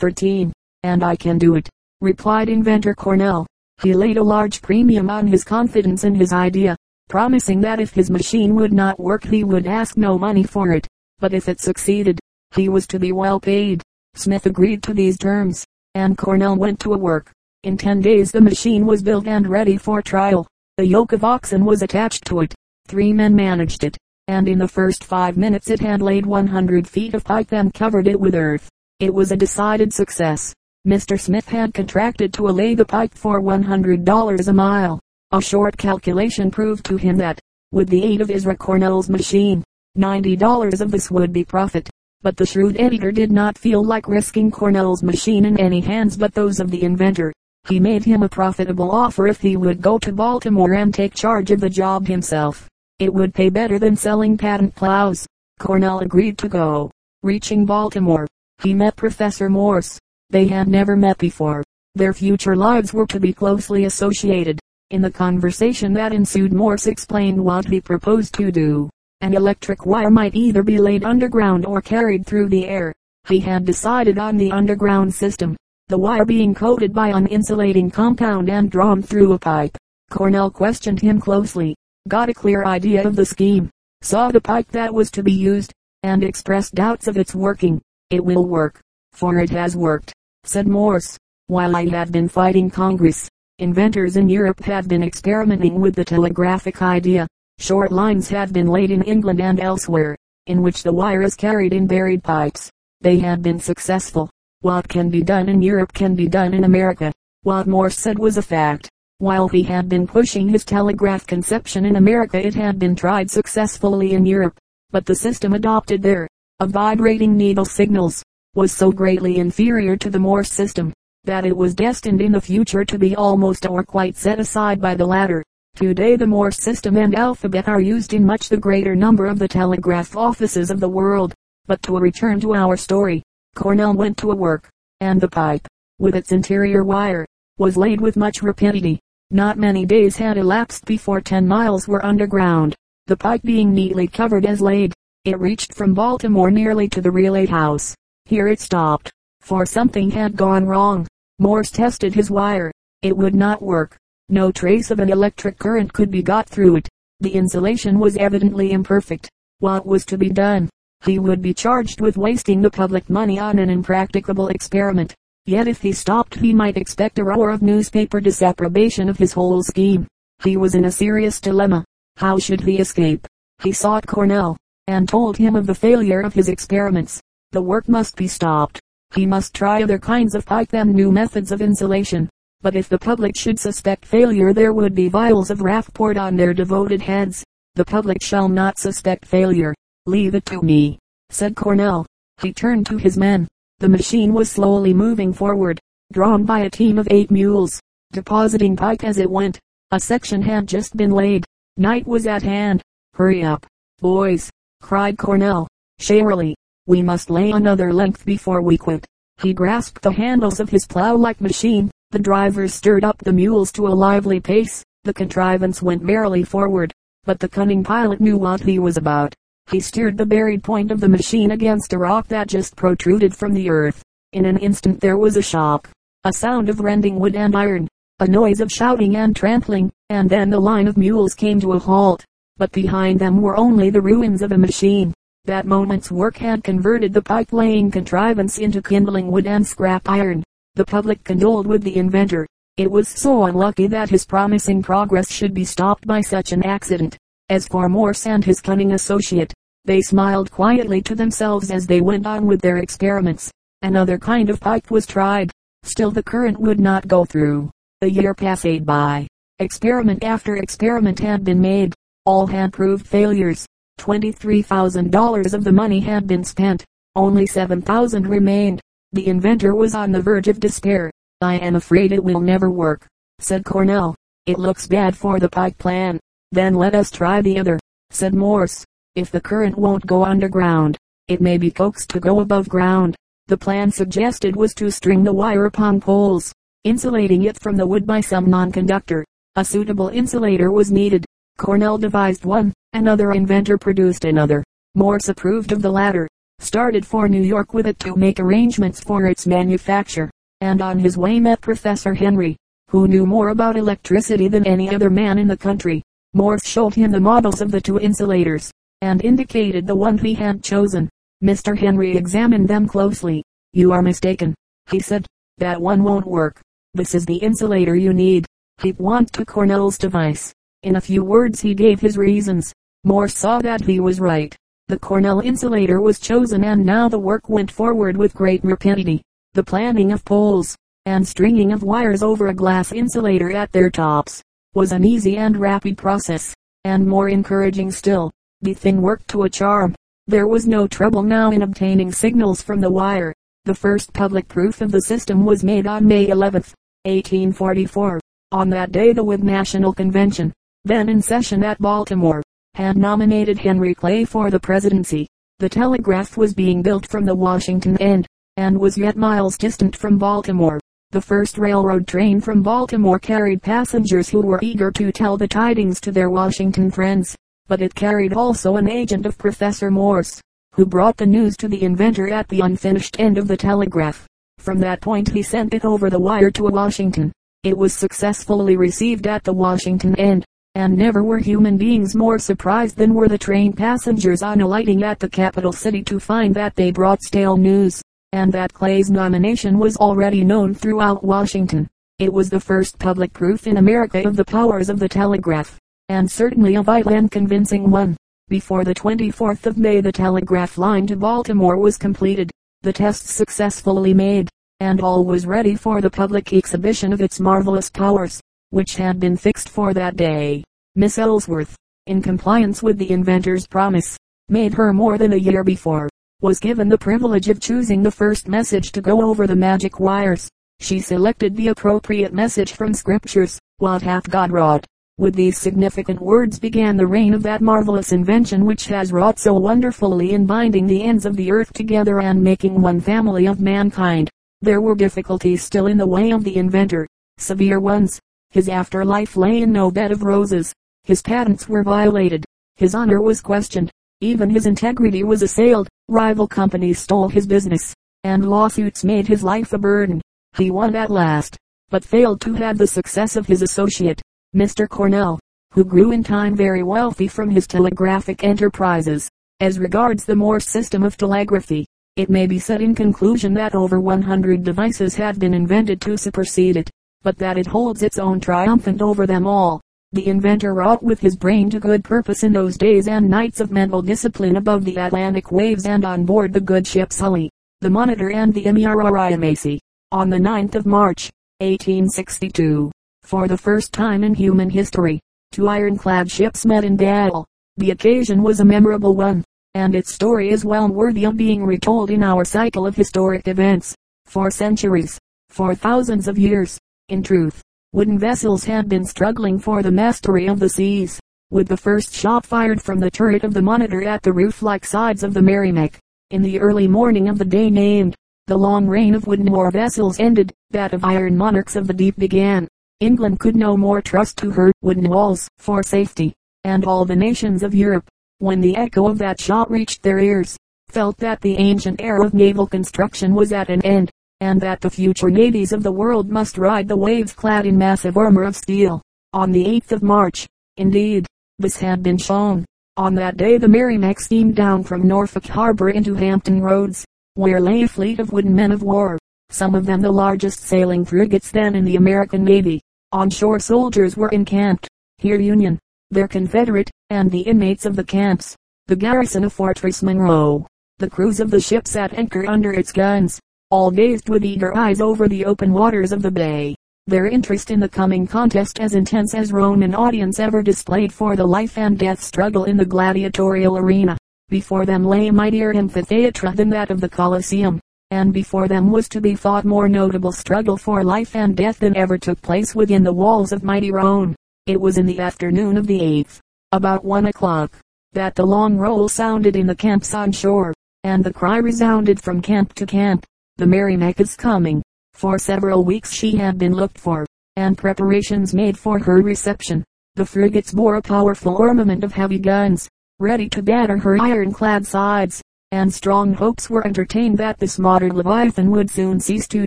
13. And I can do it, replied inventor Cornell. He laid a large premium on his confidence in his idea, promising that if his machine would not work he would ask no money for it, but if it succeeded, he was to be well paid. Smith agreed to these terms, and Cornell went to work. In ten days the machine was built and ready for trial. A yoke of oxen was attached to it. Three men managed it, and in the first five minutes it had laid 100 feet of pipe and covered it with earth. It was a decided success. Mr. Smith had contracted to lay the pipe for $100 a mile. A short calculation proved to him that, with the aid of Ezra Cornell's machine, $90 of this would be profit. But the shrewd editor did not feel like risking Cornell's machine in any hands but those of the inventor. He made him a profitable offer if he would go to Baltimore and take charge of the job himself. It would pay better than selling patent plows. Cornell agreed to go. Reaching Baltimore, he met Professor Morse. They had never met before. Their future lives were to be closely associated. In the conversation that ensued Morse explained what he proposed to do. An electric wire might either be laid underground or carried through the air. He had decided on the underground system, the wire being coated by an insulating compound and drawn through a pipe. Cornell questioned him closely, got a clear idea of the scheme, saw the pipe that was to be used, and expressed doubts of its working. It will work, for it has worked said Morse. While I have been fighting Congress, inventors in Europe have been experimenting with the telegraphic idea. Short lines have been laid in England and elsewhere, in which the wire is carried in buried pipes. They have been successful. What can be done in Europe can be done in America. What Morse said was a fact. While he had been pushing his telegraph conception in America it had been tried successfully in Europe. But the system adopted there, of vibrating needle signals, was so greatly inferior to the Morse system, that it was destined in the future to be almost or quite set aside by the latter. Today the Morse system and alphabet are used in much the greater number of the telegraph offices of the world. But to return to our story, Cornell went to work, and the pipe, with its interior wire, was laid with much rapidity. Not many days had elapsed before ten miles were underground, the pipe being neatly covered as laid. It reached from Baltimore nearly to the relay house. Here it stopped, for something had gone wrong. Morse tested his wire. It would not work. No trace of an electric current could be got through it. The insulation was evidently imperfect. What was to be done? He would be charged with wasting the public money on an impracticable experiment. Yet if he stopped he might expect a roar of newspaper disapprobation of his whole scheme. He was in a serious dilemma. How should he escape? He sought Cornell, and told him of the failure of his experiments. The work must be stopped. He must try other kinds of pipe and new methods of insulation. But if the public should suspect failure there would be vials of raff poured on their devoted heads. The public shall not suspect failure. Leave it to me, said Cornell. He turned to his men. The machine was slowly moving forward, drawn by a team of eight mules, depositing pipe as it went. A section had just been laid. Night was at hand. Hurry up, boys, cried Cornell, cheerily. We must lay another length before we quit. He grasped the handles of his plow-like machine. The drivers stirred up the mules to a lively pace. The contrivance went merrily forward, but the cunning pilot knew what he was about. He steered the buried point of the machine against a rock that just protruded from the earth. In an instant there was a shock, a sound of rending wood and iron, a noise of shouting and trampling, and then the line of mules came to a halt. But behind them were only the ruins of a machine, that moment's work had converted the pipe-laying contrivance into kindling wood and scrap iron. The public condoled with the inventor. It was so unlucky that his promising progress should be stopped by such an accident. As for Morse and his cunning associate, they smiled quietly to themselves as they went on with their experiments. Another kind of pipe was tried. Still the current would not go through. A year passed by. Experiment after experiment had been made. All had proved failures. $23,000 of the money had been spent. Only 7,000 remained. The inventor was on the verge of despair. I am afraid it will never work, said Cornell. It looks bad for the pipe plan. Then let us try the other, said Morse. If the current won't go underground, it may be coaxed to go above ground. The plan suggested was to string the wire upon poles, insulating it from the wood by some non-conductor. A suitable insulator was needed. Cornell devised one, another inventor produced another. Morse approved of the latter. started for New York with it to make arrangements for its manufacture, and on his way met Professor Henry, who knew more about electricity than any other man in the country. Morse showed him the models of the two insulators, and indicated the one he had chosen. Mr. Henry examined them closely. You are mistaken, he said. That one won't work. This is the insulator you need. He went to Cornell's device. In a few words he gave his reasons. Morse saw that he was right. The Cornell insulator was chosen and now the work went forward with great rapidity. The planting of poles, and stringing of wires over a glass insulator at their tops, was an easy and rapid process, and more encouraging still. The thing worked to a charm. There was no trouble now in obtaining signals from the wire. The first public proof of the system was made on May 11, 1844. On that day the Whig National Convention, then in session at Baltimore, had nominated Henry Clay for the presidency. The telegraph was being built from the Washington end, and was yet miles distant from Baltimore. The first railroad train from Baltimore carried passengers who were eager to tell the tidings to their Washington friends, but it carried also an agent of Professor Morse, who brought the news to the inventor at the unfinished end of the telegraph. From that point he sent it over the wire to Washington. It was successfully received at the Washington end, and never were human beings more surprised than were the train passengers on alighting at the capital city to find that they brought stale news, and that Clay's nomination was already known throughout Washington. It was the first public proof in America of the powers of the telegraph, and certainly a vital and convincing one. Before the 24th of May the telegraph line to Baltimore was completed, the tests successfully made, and all was ready for the public exhibition of its marvelous powers which had been fixed for that day. Miss Ellsworth, in compliance with the inventor's promise, made her more than a year before, was given the privilege of choosing the first message to go over the magic wires. She selected the appropriate message from scriptures, what hath God wrought. With these significant words began the reign of that marvelous invention which has wrought so wonderfully in binding the ends of the earth together and making one family of mankind. There were difficulties still in the way of the inventor, severe ones, his afterlife lay in no bed of roses. His patents were violated. His honor was questioned. Even his integrity was assailed. Rival companies stole his business, and lawsuits made his life a burden. He won at last, but failed to have the success of his associate, Mr. Cornell, who grew in time very wealthy from his telegraphic enterprises. As regards the Morse system of telegraphy, it may be said in conclusion that over 100 devices have been invented to supersede it but that it holds its own triumphant over them all. The inventor wrought with his brain to good purpose in those days and nights of mental discipline above the Atlantic waves and on board the good ship Sully, the Monitor and the Merrimac. On the 9th of March, 1862, for the first time in human history, two ironclad ships met in battle. The occasion was a memorable one, and its story is well worthy of being retold in our cycle of historic events. For centuries, for thousands of years, in truth, wooden vessels had been struggling for the mastery of the seas. With the first shot fired from the turret of the Monitor at the roof-like sides of the Merrimac, in the early morning of the day named, the long reign of wooden war vessels ended, that of iron monarchs of the deep began. England could no more trust to her wooden walls for safety, and all the nations of Europe, when the echo of that shot reached their ears, felt that the ancient era of naval construction was at an end and that the future navies of the world must ride the waves clad in massive armor of steel. On the 8th of March, indeed, this had been shown. On that day the Merrimac steamed down from Norfolk Harbor into Hampton Roads, where lay a fleet of wooden men of war, some of them the largest sailing frigates then in the American Navy. On shore soldiers were encamped, here Union, their Confederate, and the inmates of the camps, the garrison of Fortress Monroe, the crews of the ships at anchor under its guns, all gazed with eager eyes over the open waters of the bay, their interest in the coming contest as intense as Roman audience ever displayed for the life and death struggle in the gladiatorial arena. Before them lay a mightier amphitheatre than that of the Colosseum, and before them was to be fought more notable struggle for life and death than ever took place within the walls of mighty Rome. It was in the afternoon of the 8th, about one o'clock, that the long roll sounded in the camps on shore, and the cry resounded from camp to camp the Merrimac is coming. For several weeks she had been looked for, and preparations made for her reception. The frigates bore a powerful armament of heavy guns, ready to batter her ironclad sides. and strong hopes were entertained that this modern Leviathan would soon cease to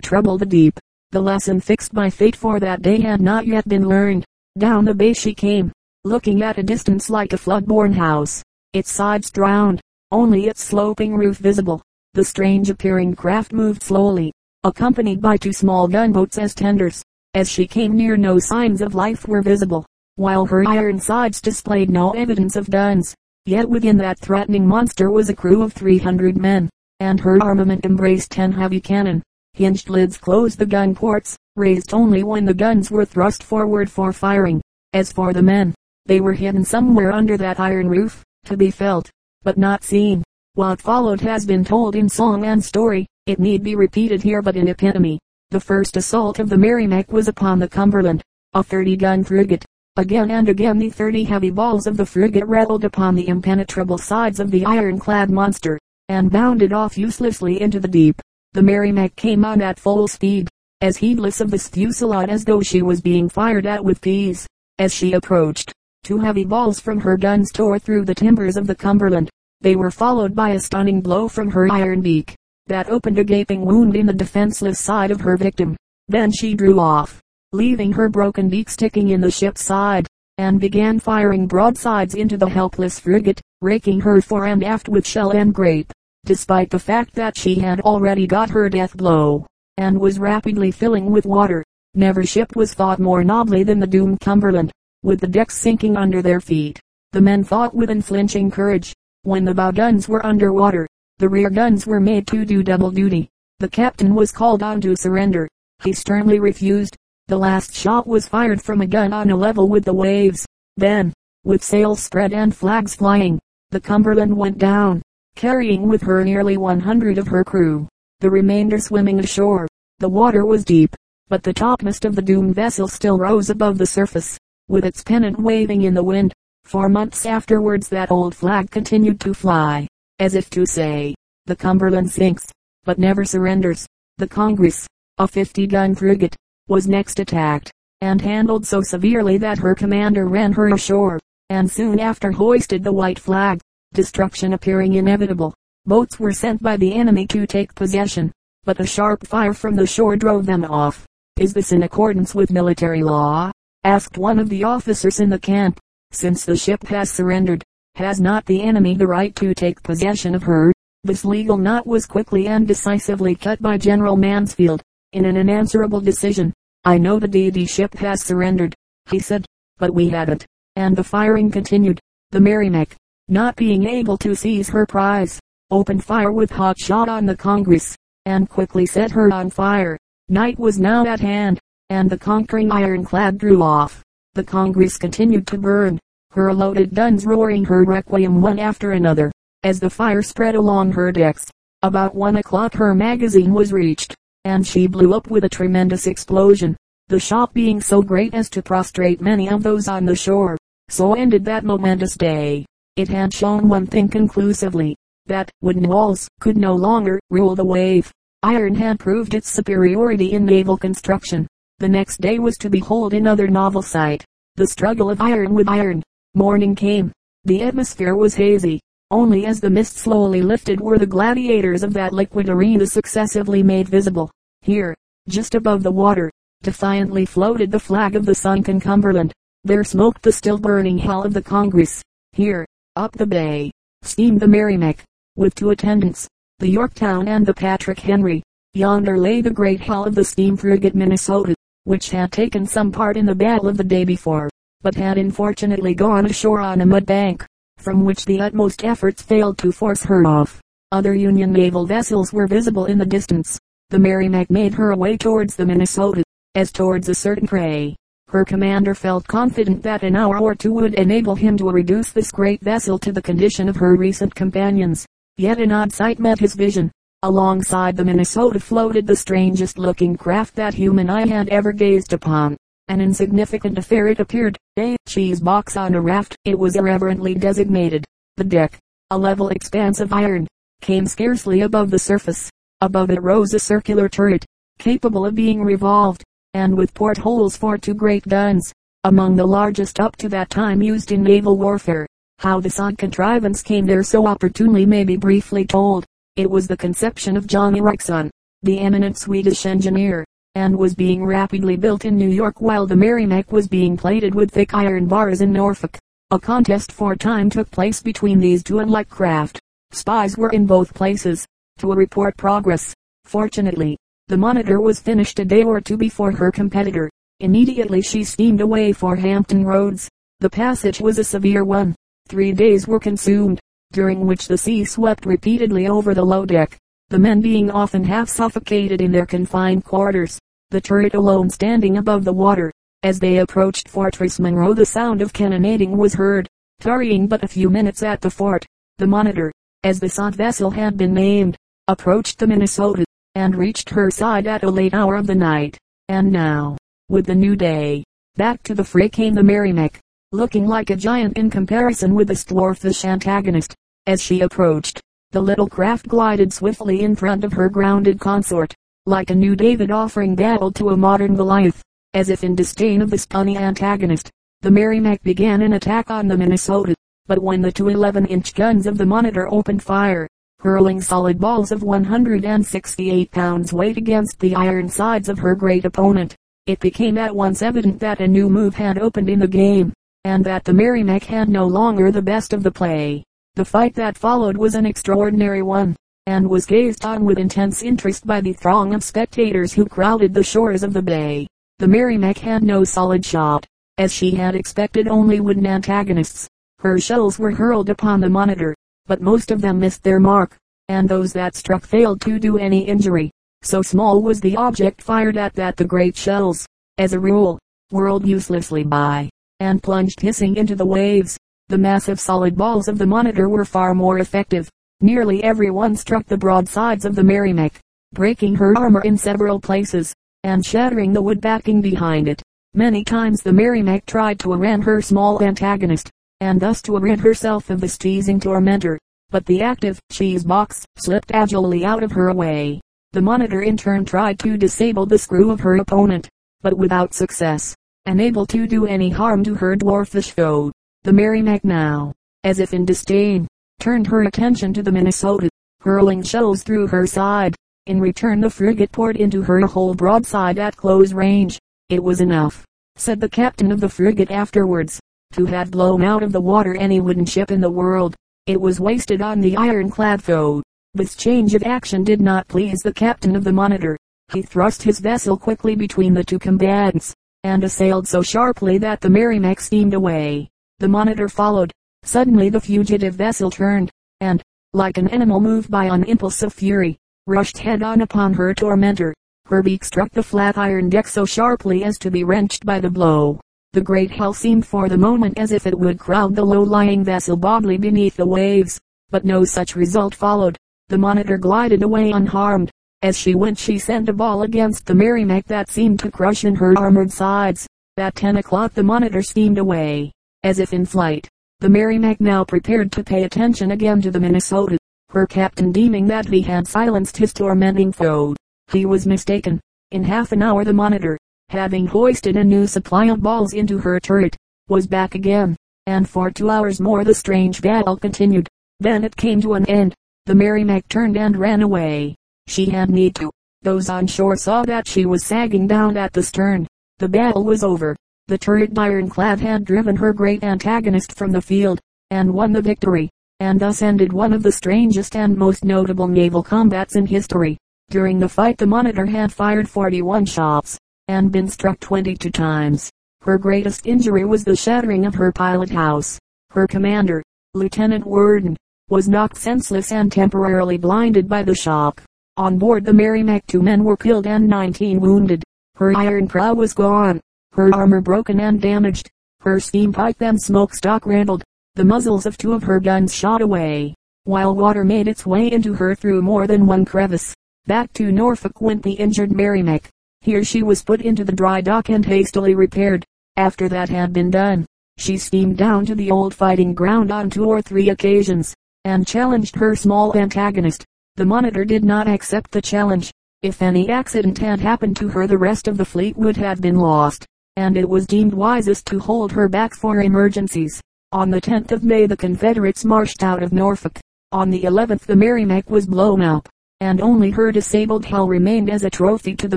trouble the deep. The lesson fixed by fate for that day had not yet been learned. Down the bay she came, looking at a distance like a flood-born house, its sides drowned, only its sloping roof visible. The strange appearing craft moved slowly, accompanied by two small gunboats as tenders. As she came near no signs of life were visible, while her iron sides displayed no evidence of guns. Yet within that threatening monster was a crew of 300 men, and her armament embraced 10 heavy cannon. Hinged lids closed the gun ports, raised only when the guns were thrust forward for firing. As for the men, they were hidden somewhere under that iron roof, to be felt, but not seen. What followed has been told in song and story, it need be repeated here but in epitome. The first assault of the Merrimac was upon the Cumberland, a 30-gun frigate, Again and again the thirty heavy balls of the frigate rattled upon the impenetrable sides of the ironclad monster, and bounded off uselessly into the deep. The Merrimac came on at full speed, as heedless of this fusillade as though she was being fired at with peas. As she approached, two heavy balls from her guns tore through the timbers of the Cumberland. They were followed by a stunning blow from her iron beak, that opened a gaping wound in the defenseless side of her victim. Then she drew off, leaving her broken beak sticking in the ship's side, and began firing broadsides into the helpless frigate, raking her fore and aft with shell and grape, despite the fact that she had already got her death blow, and was rapidly filling with water. Never ship was fought more nobly than the doomed Cumberland, with the decks sinking under their feet. The men fought with unflinching courage. When the bow guns were under water, the rear guns were made to do double duty. The captain was called on to surrender. He sternly refused, the last shot was fired from a gun on a level with the waves. Then, with sails spread and flags flying, the Cumberland went down, carrying with her nearly 100 of her crew, the remainder swimming ashore. The water was deep, but the topmast of the doomed vessel still rose above the surface, with its pennant waving in the wind. For months afterwards that old flag continued to fly, as if to say, the Cumberland sinks, but never surrenders. The Congress, a 50-gun frigate, was next attacked, and handled so severely that her commander ran her ashore, and soon after hoisted the white flag, destruction appearing inevitable. Boats were sent by the enemy to take possession, but a sharp fire from the shore drove them off. Is this in accordance with military law? asked one of the officers in the camp. Since the ship has surrendered, has not the enemy the right to take possession of her? This legal knot was quickly and decisively cut by General Mansfield in an unanswerable decision. I know the DD ship has surrendered, he said, but we hadn't. And the firing continued. The Merrimac, not being able to seize her prize, opened fire with hot shot on the Congress, and quickly set her on fire. Night was now at hand, and the conquering ironclad drew off. The Congress continued to burn, her loaded guns roaring her requiem one after another, as the fire spread along her decks. About one o'clock her magazine was reached, and she blew up with a tremendous explosion, the shock being so great as to prostrate many of those on the shore. So ended that momentous day. It had shown one thing conclusively, that wooden walls could no longer rule the wave. Iron had proved its superiority in naval construction. The next day was to behold another novel sight, the struggle of iron with iron. Morning came. The atmosphere was hazy. Only as the mist slowly lifted were the gladiators of that liquid arena successively made visible. Here, just above the water, defiantly floated the flag of the sunken Cumberland. There smoked the still burning hull of the Congress. Here, up the bay, steamed the Merrimac, with two attendants, the Yorktown and the Patrick Henry. Yonder lay the great hull of the steam frigate Minnesota, which had taken some part in the battle of the day before, but had unfortunately gone ashore on a mud bank from which the utmost efforts failed to force her off. Other Union naval vessels were visible in the distance. The Merrimac made her way towards the Minnesota, as towards a certain prey. Her commander felt confident that an hour or two would enable him to reduce this great vessel to the condition of her recent companions. Yet an odd sight met his vision. Alongside the Minnesota floated the strangest looking craft that human eye had ever gazed upon. An insignificant affair it appeared, a cheese box on a raft. It was irreverently designated. The deck, a level expanse of iron, came scarcely above the surface. Above it rose a circular turret, capable of being revolved, and with portholes for two great guns, among the largest up to that time used in naval warfare. How this odd contrivance came there so opportunely may be briefly told. It was the conception of John Ericsson, the eminent Swedish engineer, and was being rapidly built in New York while the Merrimac was being plated with thick iron bars in Norfolk. A contest for time took place between these two unlike craft. Spies were in both places, to report progress. Fortunately, the Monitor was finished a day or two before her competitor. Immediately she steamed away for Hampton Roads. The passage was a severe one. Three days were consumed, during which the sea swept repeatedly over the low deck, the men being often half suffocated in their confined quarters, the turret alone standing above the water. As they approached Fortress Monroe the sound of cannonading was heard, tarrying but a few minutes at the fort. The Monitor, as the sought vessel had been named, approached the Minnesota, and reached her side at a late hour of the night. And now, with the new day, back to the fray came the Merrimac, looking like a giant in comparison with the dwarfish antagonist. As she approached, the little craft glided swiftly in front of her grounded consort, like a new David offering battle to a modern Goliath. As if in disdain of this puny antagonist, the Merrimac began an attack on the Minnesota. But when the two 11-inch guns of the Monitor opened fire, hurling solid balls of 168 pounds weight against the iron sides of her great opponent, it became at once evident that a new move had opened in the game and that the Merrimac had no longer the best of the play. The fight that followed was an extraordinary one, and was gazed on with intense interest by the throng of spectators who crowded the shores of the bay. The Merrimac had no solid shot, as she had expected only wooden antagonists. Her shells were hurled upon the monitor, but most of them missed their mark, and those that struck failed to do any injury. So small was the object fired at that the great shells, as a rule, whirled uselessly by and plunged hissing into the waves. The massive solid balls of the Monitor were far more effective. Nearly every one struck the broadsides of the Merrimac, breaking her armor in several places, and shattering the wood backing behind it. Many times the Merrimac tried to ram her small antagonist, and thus to rid herself of this teasing tormentor. But the active cheese box slipped agilely out of her way. The Monitor in turn tried to disable the screw of her opponent, but without success unable to do any harm to her dwarfish foe. The Merrimac now, as if in disdain, turned her attention to the Minnesota, hurling shells through her side. In return the frigate poured into her a whole broadside at close range. It was enough, said the captain of the frigate afterwards, to have blown out of the water any wooden ship in the world. It was wasted on the ironclad foe. This change of action did not please the captain of the Monitor. He thrust his vessel quickly between the two combatants, and assailed so sharply that the Merrimac steamed away. The Monitor followed. Suddenly the fugitive vessel turned, and, like an animal moved by an impulse of fury, rushed head on upon her tormentor. Her beak struck the flat iron deck so sharply as to be wrenched by the blow. The great hull seemed for the moment as if it would crowd the low-lying vessel bodily beneath the waves, but no such result followed. The Monitor glided away unharmed, as she went she sent a ball against the Merrimac that seemed to crush in her armored sides. At 10 o'clock the monitor steamed away, as if in flight. The Merrimac now prepared to pay attention again to the Minnesota, her captain deeming that he had silenced his tormenting foe. He was mistaken. In half an hour the monitor, having hoisted a new supply of balls into her turret, was back again, and for two hours more the strange battle continued. Then it came to an end. The Merrimac turned and ran away. She had need to. Those on shore saw that she was sagging down at the stern. The battle was over. The turret ironclad had driven her great antagonist from the field, and won the victory, and thus ended one of the strangest and most notable naval combats in history. During the fight the Monitor had fired 41 shots, and been struck 22 times. Her greatest injury was the shattering of her pilot house. Her commander, Lieutenant Worden, was knocked senseless and temporarily blinded by the shock. On board the Merrimac two men were killed and 19 wounded. Her iron prow was gone, her armor broken and damaged, her steam pipe and smokestack riddled. The muzzles of two of her guns shot away, while water made its way into her through more than one crevice. Back to Norfolk went the injured Merrimac. Here she was put into the dry dock and hastily repaired. After that had been done, she steamed down to the old fighting ground on two or three occasions, and challenged her small antagonist. The Monitor did not accept the challenge. If any accident had happened to her the rest of the fleet would have been lost, and it was deemed wisest to hold her back for emergencies. On the 10th of May the Confederates marched out of Norfolk. On the 11th the Merrimac was blown up, and only her disabled hull remained as a trophy to the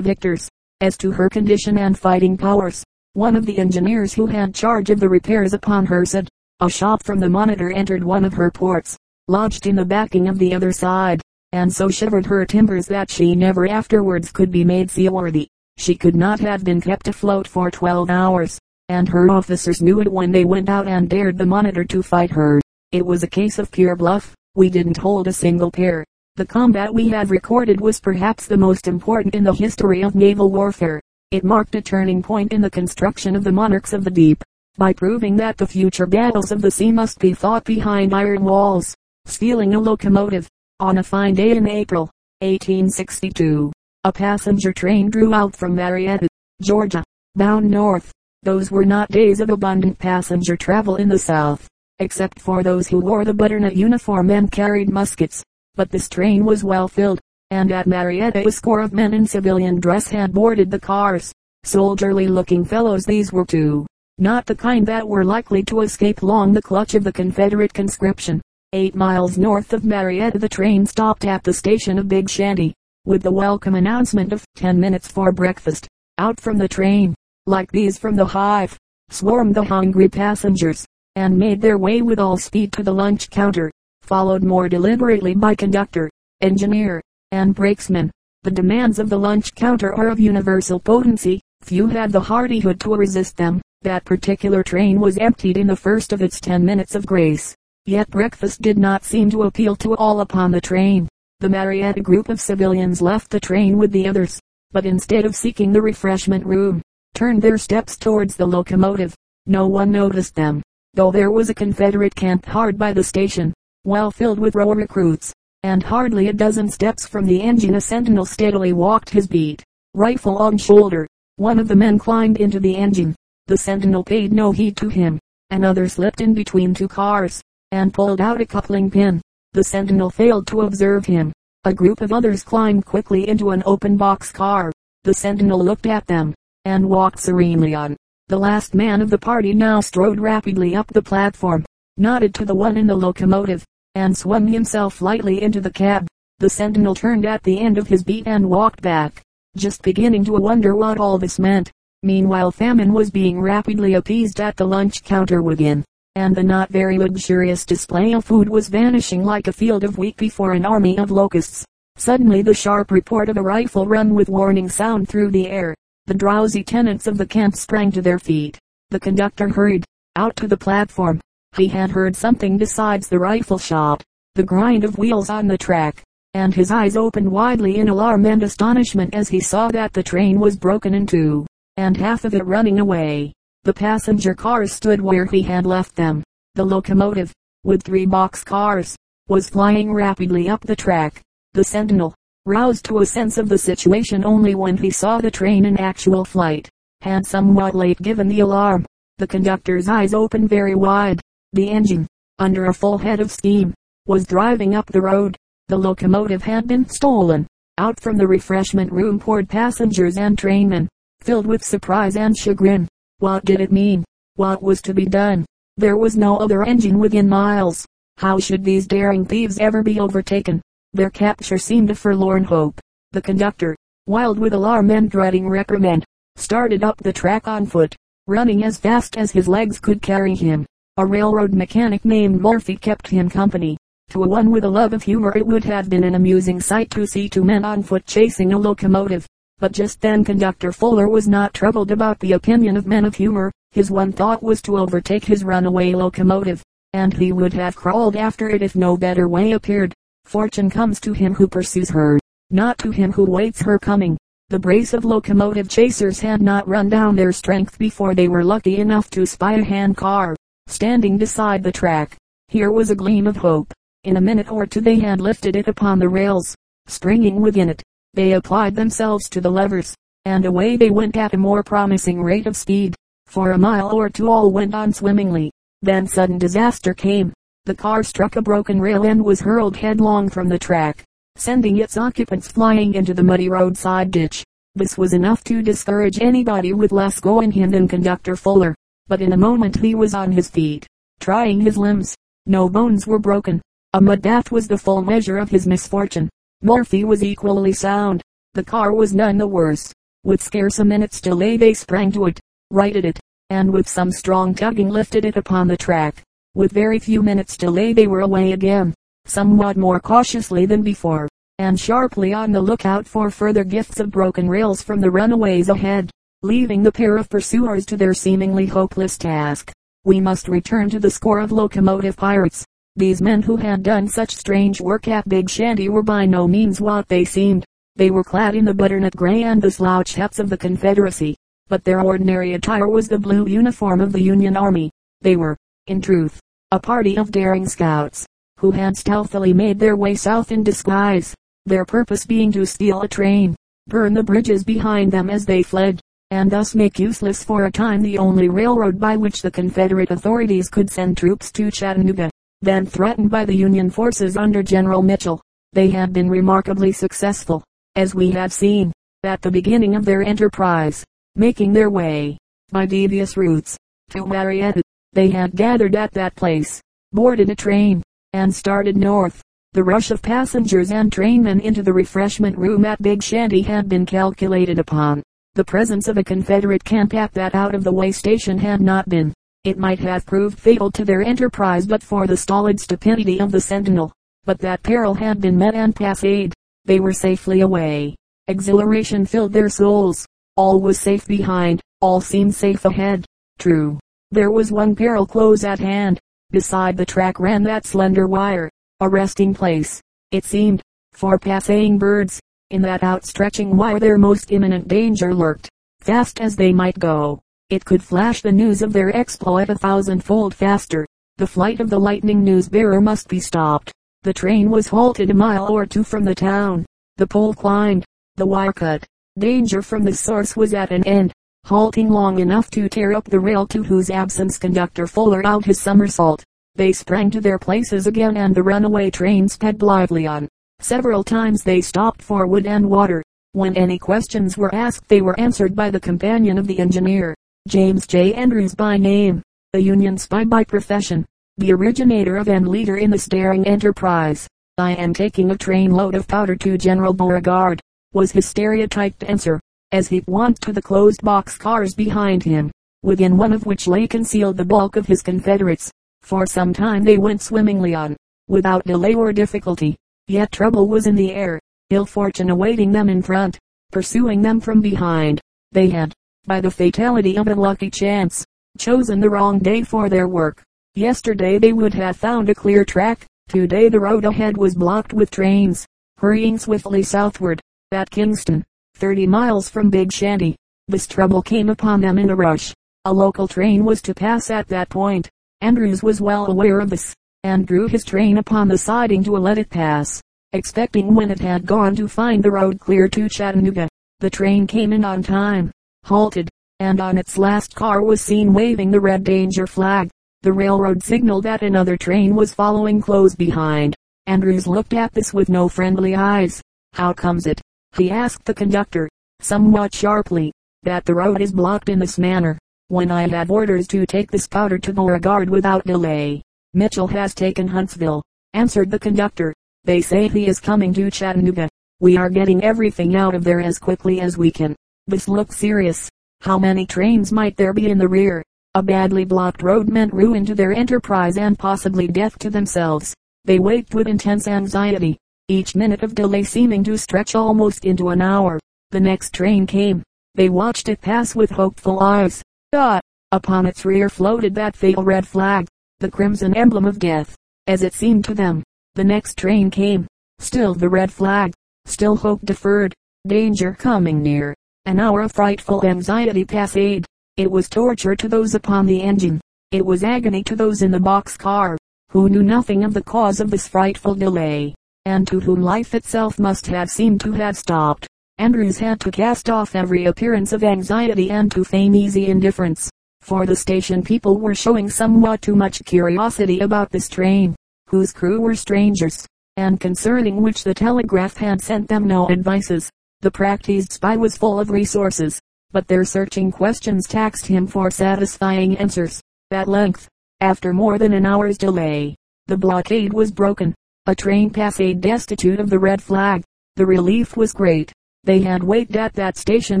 victors. As to her condition and fighting powers, one of the engineers who had charge of the repairs upon her said, a shot from the monitor entered one of her ports, lodged in the backing of the other side, and so shivered her timbers that she never afterwards could be made seaworthy. She could not have been kept afloat for 12 hours, and her officers knew it when they went out and dared the monitor to fight her. It was a case of pure bluff. We didn't hold a single pair. The combat we have recorded was perhaps the most important in the history of naval warfare. It marked a turning point in the construction of the monarchs of the deep, by proving that the future battles of the sea must be fought behind iron walls. Stealing a locomotive. On a fine day in April, 1862, a passenger train drew out from Marietta, Georgia, bound north. Those were not days of abundant passenger travel in the South, except for those who wore the butternut uniform and carried muskets. But this train was well filled, and at Marietta a score of men in civilian dress had boarded the cars. Soldierly looking fellows these were too. Not the kind that were likely to escape long the clutch of the Confederate conscription. Eight miles north of Marietta the train stopped at the station of Big Shanty, with the welcome announcement of ten minutes for breakfast. Out from the train, like bees from the hive, swarmed the hungry passengers, and made their way with all speed to the lunch counter, followed more deliberately by conductor, engineer, and brakesman. The demands of the lunch counter are of universal potency. Few had the hardihood to resist them. That particular train was emptied in the first of its ten minutes of grace. Yet breakfast did not seem to appeal to all upon the train. The Marietta group of civilians left the train with the others, but instead of seeking the refreshment room, turned their steps towards the locomotive. No one noticed them, though there was a Confederate camp hard by the station, well filled with raw recruits, and hardly a dozen steps from the engine a sentinel steadily walked his beat, rifle on shoulder. One of the men climbed into the engine. The sentinel paid no heed to him. Another slipped in between two cars, and pulled out a coupling pin. The sentinel failed to observe him. A group of others climbed quickly into an open box car. The sentinel looked at them, and walked serenely on. The last man of the party now strode rapidly up the platform, nodded to the one in the locomotive, and swung himself lightly into the cab. The sentinel turned at the end of his beat and walked back, just beginning to wonder what all this meant. Meanwhile famine was being rapidly appeased at the lunch counter within, and the not very luxurious display of food was vanishing like a field of wheat before an army of locusts. Suddenly the sharp report of a rifle run with warning sound through the air. The drowsy tenants of the camp sprang to their feet. The conductor hurried out to the platform. He had heard something besides the rifle shot, the grind of wheels on the track, and his eyes opened widely in alarm and astonishment as he saw that the train was broken in two, and half of it running away. The passenger cars stood where he had left them. The locomotive, with three box cars, was flying rapidly up the track. The sentinel, roused to a sense of the situation only when he saw the train in actual flight, had somewhat late given the alarm. The conductor's eyes opened very wide. The engine, under a full head of steam, was driving up the road. The locomotive had been stolen. Out from the refreshment room poured passengers and trainmen, filled with surprise and chagrin. What did it mean? What was to be done? There was no other engine within miles. How should these daring thieves ever be overtaken? Their capture seemed a forlorn hope. The conductor, wild with alarm and dreading reprimand, started up the track on foot, running as fast as his legs could carry him. A railroad mechanic named Murphy kept him company. To a one with a love of humor it would have been an amusing sight to see two men on foot chasing a locomotive. But just then conductor Fuller was not troubled about the opinion of men of humor. His one thought was to overtake his runaway locomotive, and he would have crawled after it if no better way appeared. Fortune comes to him who pursues her, not to him who waits her coming. The brace of locomotive chasers had not run down their strength before they were lucky enough to spy a hand car, standing beside the track. Here was a gleam of hope. In a minute or two they had lifted it upon the rails. Springing within it, they applied themselves to the levers, and away they went at a more promising rate of speed. For a mile or two all went on swimmingly. Then sudden disaster came. The car struck a broken rail and was hurled headlong from the track, sending its occupants flying into the muddy roadside ditch. This was enough to discourage anybody with less go in him than conductor Fuller. But in a moment he was on his feet, trying his limbs. No bones were broken. A mud bath was the full measure of his misfortune. Murphy was equally sound. The car was none the worse. With scarce a minute's delay they sprang to it, righted it, and with some strong tugging lifted it upon the track. With very few minutes delay they were away again, somewhat more cautiously than before, and sharply on the lookout for further gifts of broken rails from the runaways ahead, leaving the pair of pursuers to their seemingly hopeless task. We must return to the score of locomotive pirates. These men who had done such strange work at Big Shanty were by no means what they seemed. They were clad in the butternut gray and the slouch hats of the Confederacy, but their ordinary attire was the blue uniform of the Union Army. They were, in truth, a party of daring scouts, who had stealthily made their way south in disguise, their purpose being to steal a train, burn the bridges behind them as they fled, and thus make useless for a time the only railroad by which the Confederate authorities could send troops to Chattanooga. Then threatened by the Union forces under General Mitchell, they had been remarkably successful, as we have seen, at the beginning of their enterprise, making their way, by devious routes, to Marietta. They had gathered at that place, boarded a train, and started north. The rush of passengers and trainmen into the refreshment room at Big Shanty had been calculated upon. The presence of a Confederate camp at that out-of-the-way station had not been. It might have proved fatal to their enterprise but for the stolid stupidity of the sentinel. But that peril had been met and passed. They were safely away. Exhilaration filled their souls. All was safe behind, all seemed safe ahead. True, there was one peril close at hand. Beside the track ran that slender wire, a resting place, it seemed, for passing birds. In that outstretching wire their most imminent danger lurked. Fast as they might go, it could flash the news of their exploit a thousandfold faster. The flight of the lightning news bearer must be stopped. The train was halted a mile or two from the town. The pole climbed, the wire cut. Danger from the source was at an end. Halting long enough to tear up the rail to whose absence conductor Fuller owed out his somersault. They sprang to their places again and the runaway train sped blithely on. Several times they stopped for wood and water. When any questions were asked they were answered by the companion of the engineer, James J. Andrews by name, a Union spy by profession, the originator of and leader in this daring enterprise. I am taking a train load of powder to General Beauregard, was his stereotyped answer, as he went to the closed box cars behind him, within one of which lay concealed the bulk of his Confederates. For some time they went swimmingly on, without delay or difficulty. Yet trouble was in the air, ill fortune awaiting them in front, pursuing them from behind. They had, by the fatality of a lucky chance, chosen the wrong day for their work. Yesterday they would have found a clear track. Today the road ahead was blocked with trains, hurrying swiftly southward. At Kingston, 30 miles from Big Shanty, this trouble came upon them in a rush. A local train was to pass at that point. Andrews was well aware of this, and drew his train upon the siding to let it pass, expecting when it had gone to find the road clear to Chattanooga. The train came in on time, halted, and on its last car was seen waving the red danger flag. The railroad signaled that another train was following close behind. Andrews looked at this with no friendly eyes. How comes it, he asked the conductor, somewhat sharply, that the road is blocked in this manner? when I had orders to take this powder to Beauregard without delay. Mitchell has taken Huntsville, answered the conductor. They say he is coming to Chattanooga. We are getting everything out of there as quickly as we can. This looked serious. How many trains might there be in the rear? A badly blocked road meant ruin to their enterprise and possibly death to themselves. They waited with intense anxiety, each minute of delay seeming to stretch almost into an hour. The next train came. They watched it pass with hopeful eyes. Dot. Upon its rear floated that fatal red flag, the crimson emblem of death, as it seemed to them. The next train came. Still the red flag. Still hope deferred. Danger coming near. An hour of frightful anxiety passed. It was torture to those upon the engine. It was agony to those in the box car, who knew nothing of the cause of this frightful delay, and to whom life itself must have seemed to have stopped. Andrews had to cast off every appearance of anxiety and to feign easy indifference, for the station people were showing somewhat too much curiosity about this train, whose crew were strangers, and concerning which the telegraph had sent them no advices. The practiced spy was full of resources, but their searching questions taxed him for satisfying answers. At length, After more than an hour's delay, the blockade was broken. A train passed destitute of the red flag. The relief was great. They had waited at that station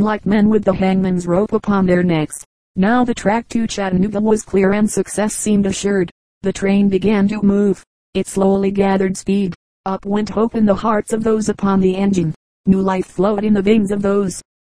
like men with the hangman's rope upon their necks. Now the track to Chattanooga was clear and success seemed assured. The train began to move. It slowly gathered speed. Up went hope in the hearts of those upon the engine. New life flowed in the veins of those